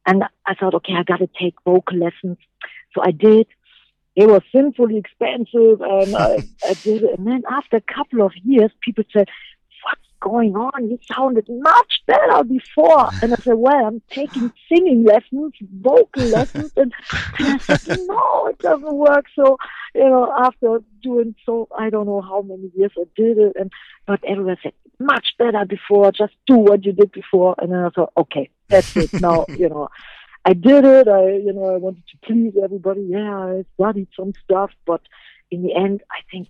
and I thought, okay, I got to take vocal lessons. So I did. It was sinfully expensive and I, I did it. And then after a couple of years, people said, what's going on? You sounded much better before. And I said, well, I'm taking singing lessons, vocal lessons. And, and I said, no, it doesn't work. So, you know, after doing so, I don't know how many years I did it. And, but everyone said, much better before. Just do what you did before. And then I thought, okay, that's it. Now, you know, I did it. I, you know, I wanted to please everybody. Yeah, I studied some stuff, but in the end, I think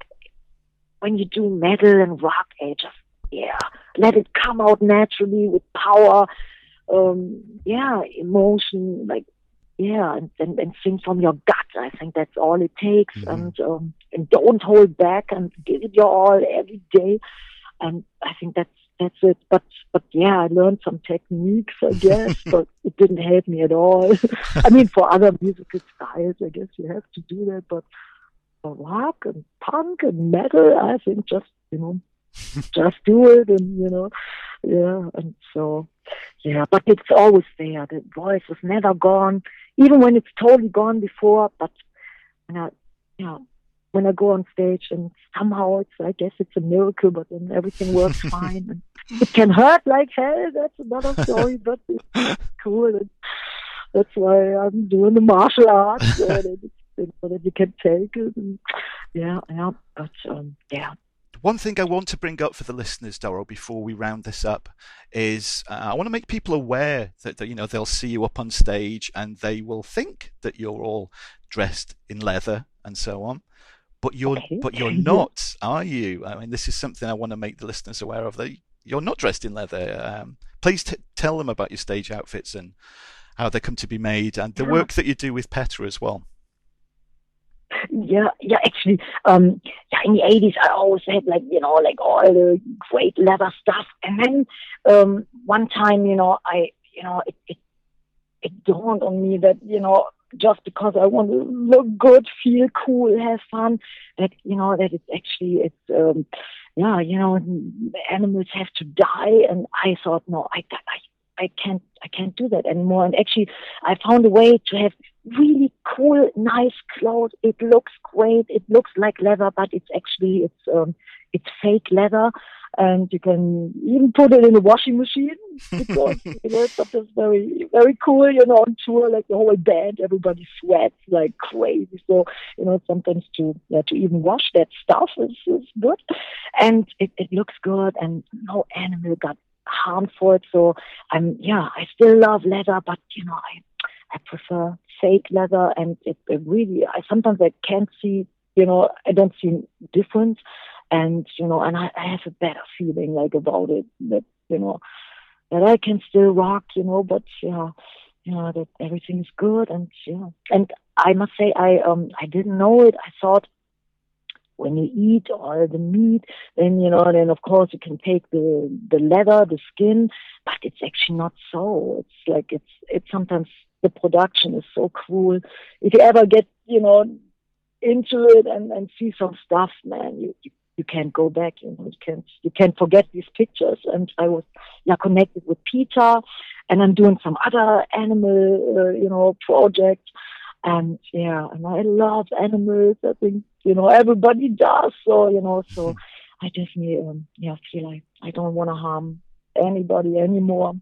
when you do metal and rock, it just yeah, let it come out naturally with power. Um, yeah, emotion, like yeah, and, and, and sing from your gut. I think that's all it takes, mm-hmm. and um, and don't hold back and give it your all every day. And I think that's that's it. But but yeah, I learned some techniques, I guess, <laughs> but it didn't help me at all. <laughs> I mean, for other musical styles, I guess you have to do that, but for rock and punk and metal, I think just you know <laughs> just do it and you know yeah and so yeah but it's always there the voice is never gone even when it's totally gone before but you know, when I go on stage and somehow it's I guess it's a miracle but then everything works <laughs> fine and it can hurt like hell that's another story but it's cool and that's why I'm doing the martial arts so that, you know, that you can take it and yeah yeah but um yeah. One thing I want to bring up for the listeners, Doro, before we round this up, is uh, I want to make people aware that, that, you know they'll see you up on stage and they will think that you're all dressed in leather and so on, but you're okay. but you're <laughs> not, are you? I mean, this is something I want to make the listeners aware of. That you're not dressed in leather. Um, please t- tell them about your stage outfits and how they come to be made, and the work that you do with PETA as well. Yeah, yeah, actually, um, yeah, in the eighties, I always had like, you know, like all the great leather stuff. And then, um, one time, you know, I, you know, it, it, it dawned on me that, you know, just because I want to look good, feel cool, have fun, that, you know, that it's actually, it's, um, yeah, you know, animals have to die. And I thought, no, I, I, I can't, I can't do that anymore. And actually, I found a way to have really cool, nice clothes. It looks great. It looks like leather, but it's actually it's um, it's fake leather, and you can even put it in a washing machine <laughs> because you know it's very very cool. You know, on tour, like the whole band, everybody sweats like crazy. So you know, sometimes to yeah, to even wash that stuff is, is good, and it, it looks good, and no animal got harmed for it. So I'm, yeah, I still love leather, but you know, I, I prefer fake leather and it, it really, I sometimes I can't see, you know, I don't see difference and, you know, and I, I have a better feeling like about it that, you know, that I can still rock, you know, but yeah, you know, that everything is good and yeah. And I must say I um I didn't know it. I thought when you eat all the meat, then you know, then of course you can take the the leather, the skin, but it's actually not so. It's like it's it's sometimes the production is so cruel. If you ever get you know into it and and see some stuff, man, you, you you can't go back. You know, you can't you can't forget these pictures. And I was yeah connected with PETA, and I'm doing some other animal uh, you know project. And yeah, and I love animals. I think you know everybody does. So you know, so I definitely um, yeah feel like I don't want to harm anybody anymore.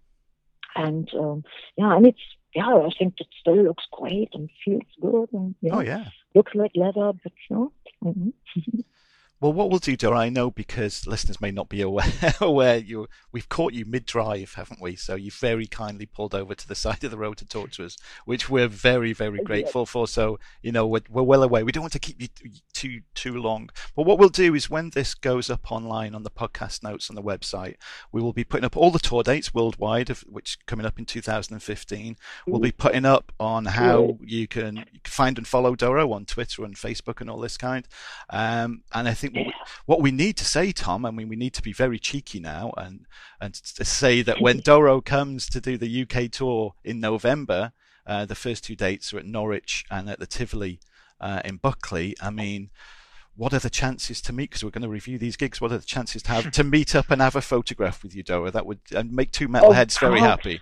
And um, yeah, and it's yeah, I think it still looks great and feels good and yeah, oh yeah, looks like leather, but you know. Mm-hmm. <laughs> Well, what we'll do, Doro, I know because listeners may not be aware, <laughs> aware you we've caught you mid-drive, haven't we? So you very kindly pulled over to the <laughs> side of the road to talk to us, which we're very, very grateful for. So you know we're, we're well away. We don't want to keep you too too long. But what we'll do is when this goes up online on the podcast notes on the website, we will be putting up all the tour dates worldwide, of which coming up in 2015. We'll be putting up on how you can, you can find and follow Doro on Twitter and Facebook and all this kind. Um, and I think think what we, what we need to say, Tom, I mean, we need to be very cheeky now and and to say that when Doro comes to do the UK tour in November, uh, the first two dates are at Norwich and at the Tivoli uh, in Buckley. I mean, what are the chances to meet? Because we're going to review these gigs. What are the chances to have to <laughs> meet up and have a photograph with you, Doro? That would make two metalheads oh, very happy.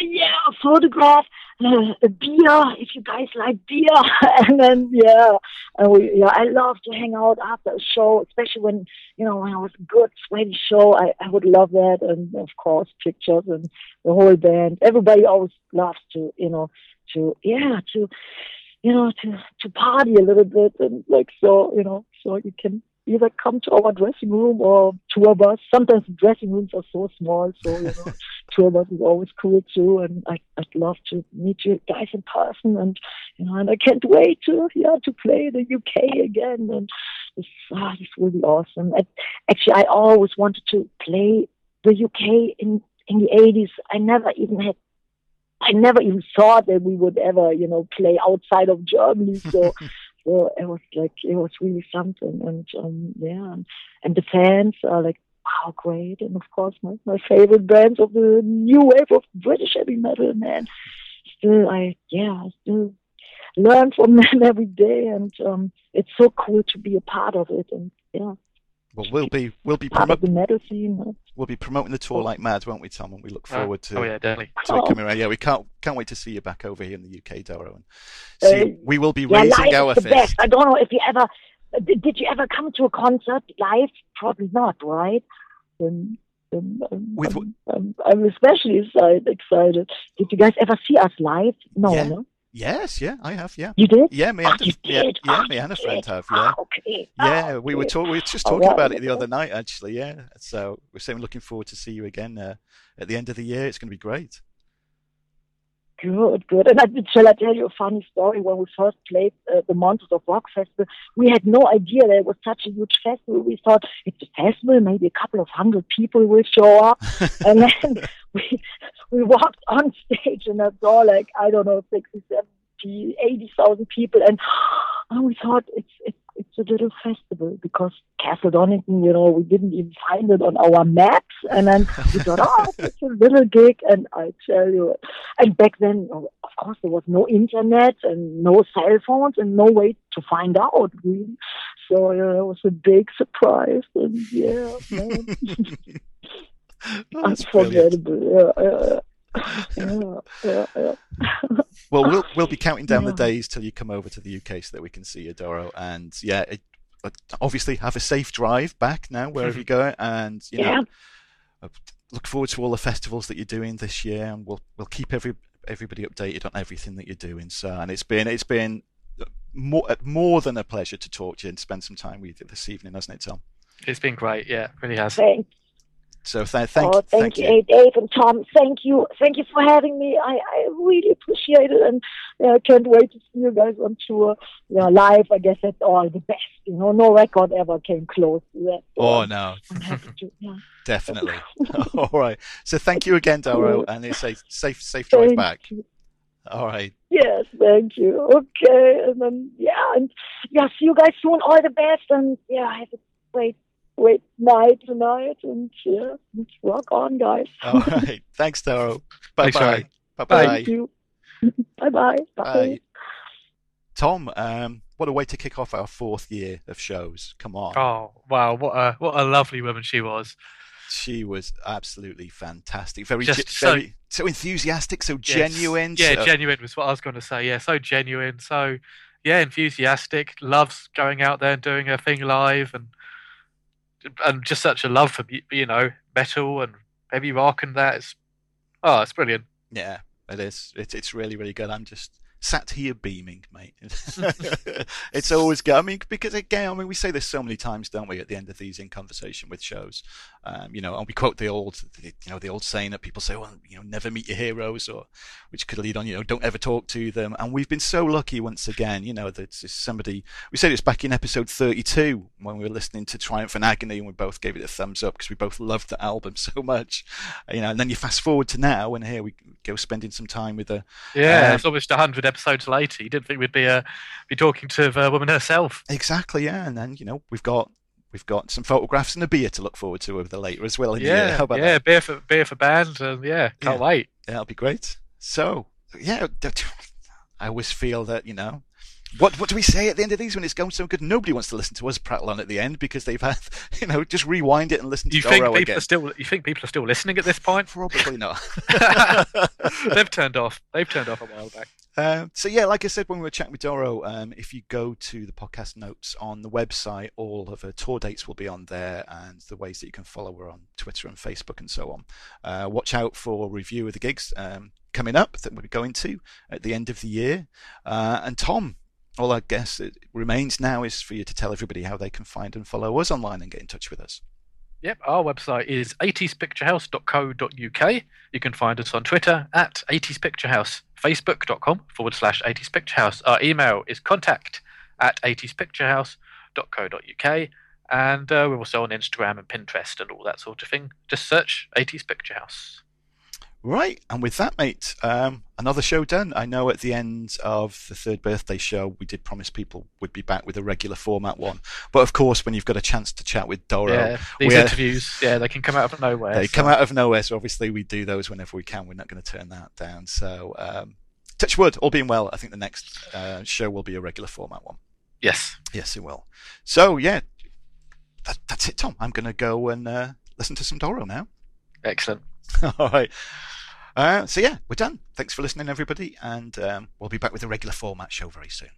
Yeah, a photograph uh, a beer if you guys like beer. <laughs> And then yeah and we yeah i love to hang out after a show especially when you know when i was good sweaty show i i would love that. And of course pictures and the whole band. Everybody always loves to you know to yeah to you know to to party a little bit and like so you know so you can either come to our dressing room or tour bus. Sometimes dressing rooms are so small, so you know, <laughs> tour bus is always cool too. And I, I'd love to meet you guys in person, and you know, and I can't wait to yeah to play the UK again. And it's ah, it's really awesome. I, actually, I always wanted to play the UK in in the 80s. I never even had I never even thought that we would ever, you know, play outside of Germany. So <laughs> so it was like it was really something. And um yeah and, and the fans are like wow great. And of course my, my favorite bands of the new wave of british heavy metal man. Still i yeah i still learn from <laughs> them every day. And um it's so cool to be a part of it. And yeah well, we'll be we'll be promoting the. We'll be promoting the tour like mad, won't we, Tom? And we look forward to oh yeah, definitely to it coming around. Yeah, we can't can't wait to see you back over here in the UK, Doro. And see, uh, we will be yeah, raising our the fist. Best. I don't know if you ever did, did. you ever come to a concert live? Probably not, right? Um, um, With I'm, I'm, I'm especially excited. Did you guys ever see us live? No, yeah. no. Yes, yeah, I have, yeah. You did? Yeah, me oh, and, yeah, did? yeah, oh, me and a friend did? have, ah, yeah. Oh, okay. Yeah, oh, we were talking. We were just oh, talking yeah, about it the other night, actually. Yeah, so we're saying looking forward to see you again uh, at the end of the year. It's going to be great. Good, good. And I, shall I tell you a funny story? When we first played uh, the Monsters of Rock Festival, we had no idea that it was such a huge festival. We thought it's a festival, maybe a couple of hundred people will show up. <laughs> and then we we walked on stage and I saw like, I don't know, 60, 70, 80,000 people. And, and we thought it's, it's, it's a little festival because Castle Donington, you know, we didn't even find it on our maps. And then we thought, oh, <laughs> it's a little gig. And I tell you, and back then, oh, of course, there was no internet and no cell phones and no way to find out. Really. So yeah, it was a big surprise. And yeah, man. <laughs> Oh, <laughs> unforgettable. Yeah, yeah, yeah, yeah, yeah. well, we'll we'll be counting down Yeah. the days till you come over to the UK so that we can see you, Doro. And yeah, it, uh, obviously have a safe drive back now wherever you go, and you know, Yeah. uh, look forward to all the festivals that you're doing this year, and we'll we'll keep every everybody updated on everything that you're doing. So, and it's been it's been more more than a pleasure to talk to you and spend some time with you this evening, hasn't it, Tom? It's been great. Yeah, really has. Thank So th- thank, oh, thank, thank you, Dave and Tom. Thank you, thank you for having me. I, I really appreciate it, and yeah, I can't wait to see you guys on tour. You know, live. I guess that's all the best. You know, no record ever came close to that. Oh no, to, yeah. definitely. <laughs> all right. So thank you again, Doro, and it's a safe, safe drive back. You. All right. Yes, thank you. Okay, and then yeah, and yeah, see you guys soon. All the best, and yeah, have a great, great night tonight, and yeah, let's rock on, guys. All right. Thanks, Doro. Bye bye. Bye bye. Thank you. <laughs> bye bye. Bye. Tom, um, what a way to kick off our fourth year of shows. Come on. Oh wow, what a what a lovely woman she was. She was absolutely fantastic. Very, Just so, very so enthusiastic, so yes, genuine. Yeah, so... genuine was what I was going to say. Yeah, so genuine, so yeah, enthusiastic. Loves going out there and doing her thing live, and and just such a love for you know metal and heavy rock and that. It's oh, it's brilliant. Yeah, it is. It's it's really really good. I'm just sat here beaming, mate. <laughs> it's always good. I mean, because again, I mean, we say this so many times, don't we? At the end of these in conversation with shows, um, you know, and we quote the old, you know, the old saying that people say, well, you know, never meet your heroes, or which could lead on, you know, don't ever talk to them. And we've been so lucky once again, you know, that somebody. We said this back in episode 32 when we were listening to Triumph and Agony, and we both gave it a thumbs up because we both loved the album <laughs> so much, you know. And then you fast forward to now, and here we go spending some time with a yeah, uh, it's almost hundred episodes later. You didn't think we'd be uh, be talking to the woman herself. Exactly, yeah. And then you know we've got we've got some photographs and a beer to look forward to over the later as well. yeah, yeah, that? beer for beer for band, and yeah, can't yeah. wait. Yeah, that'll be great. So yeah, I always feel that you know what what do we say at the end of these when it's going so good? Nobody wants to listen to us prattle on at the end because they've had <laughs> you know just rewind it and listen to you Doro think people again. Are still, you think people are still listening at this point? Probably not. <laughs> <laughs> They've turned off. They've turned off a while back. Um, so yeah, like I said when we were chatting with Doro, um, if you go to the podcast notes on the website, all of her tour dates will be on there, and the ways that you can follow her on Twitter and Facebook and so on. Uh, watch out for a review of the gigs um, coming up that we're going to at the end of the year. Uh, and Tom, all I guess it remains now is for you to tell everybody how they can find and follow us online and get in touch with us. Yep, our website is 80spicturehouse.co.uk. You can find us on Twitter at 80spicturehouse, facebook.com forward slash 80spicturehouse. Our email is contact at 80spicturehouse.co.uk. And uh, we're also on Instagram and Pinterest and all that sort of thing. Just search 80s Picture House. Right, and with that, mate, um, another show done. I know at the end of the third birthday show, we did promise people we'd be back with a regular format one. But of course, when you've got a chance to chat with Doro, yeah, these interviews, yeah, they can come out of nowhere. They so. come out of nowhere, so obviously we do those whenever we can. We're not going to turn that down. So, um, touch wood, all being well, I think the next uh, show will be a regular format one. Yes, yes, it will. So, yeah, that, that's it, Tom. I'm going to go and uh, listen to some Doro now. Excellent. <laughs> All right. Uh, so yeah, we're done. Thanks for listening, everybody, and um, we'll be back with a regular format show very soon.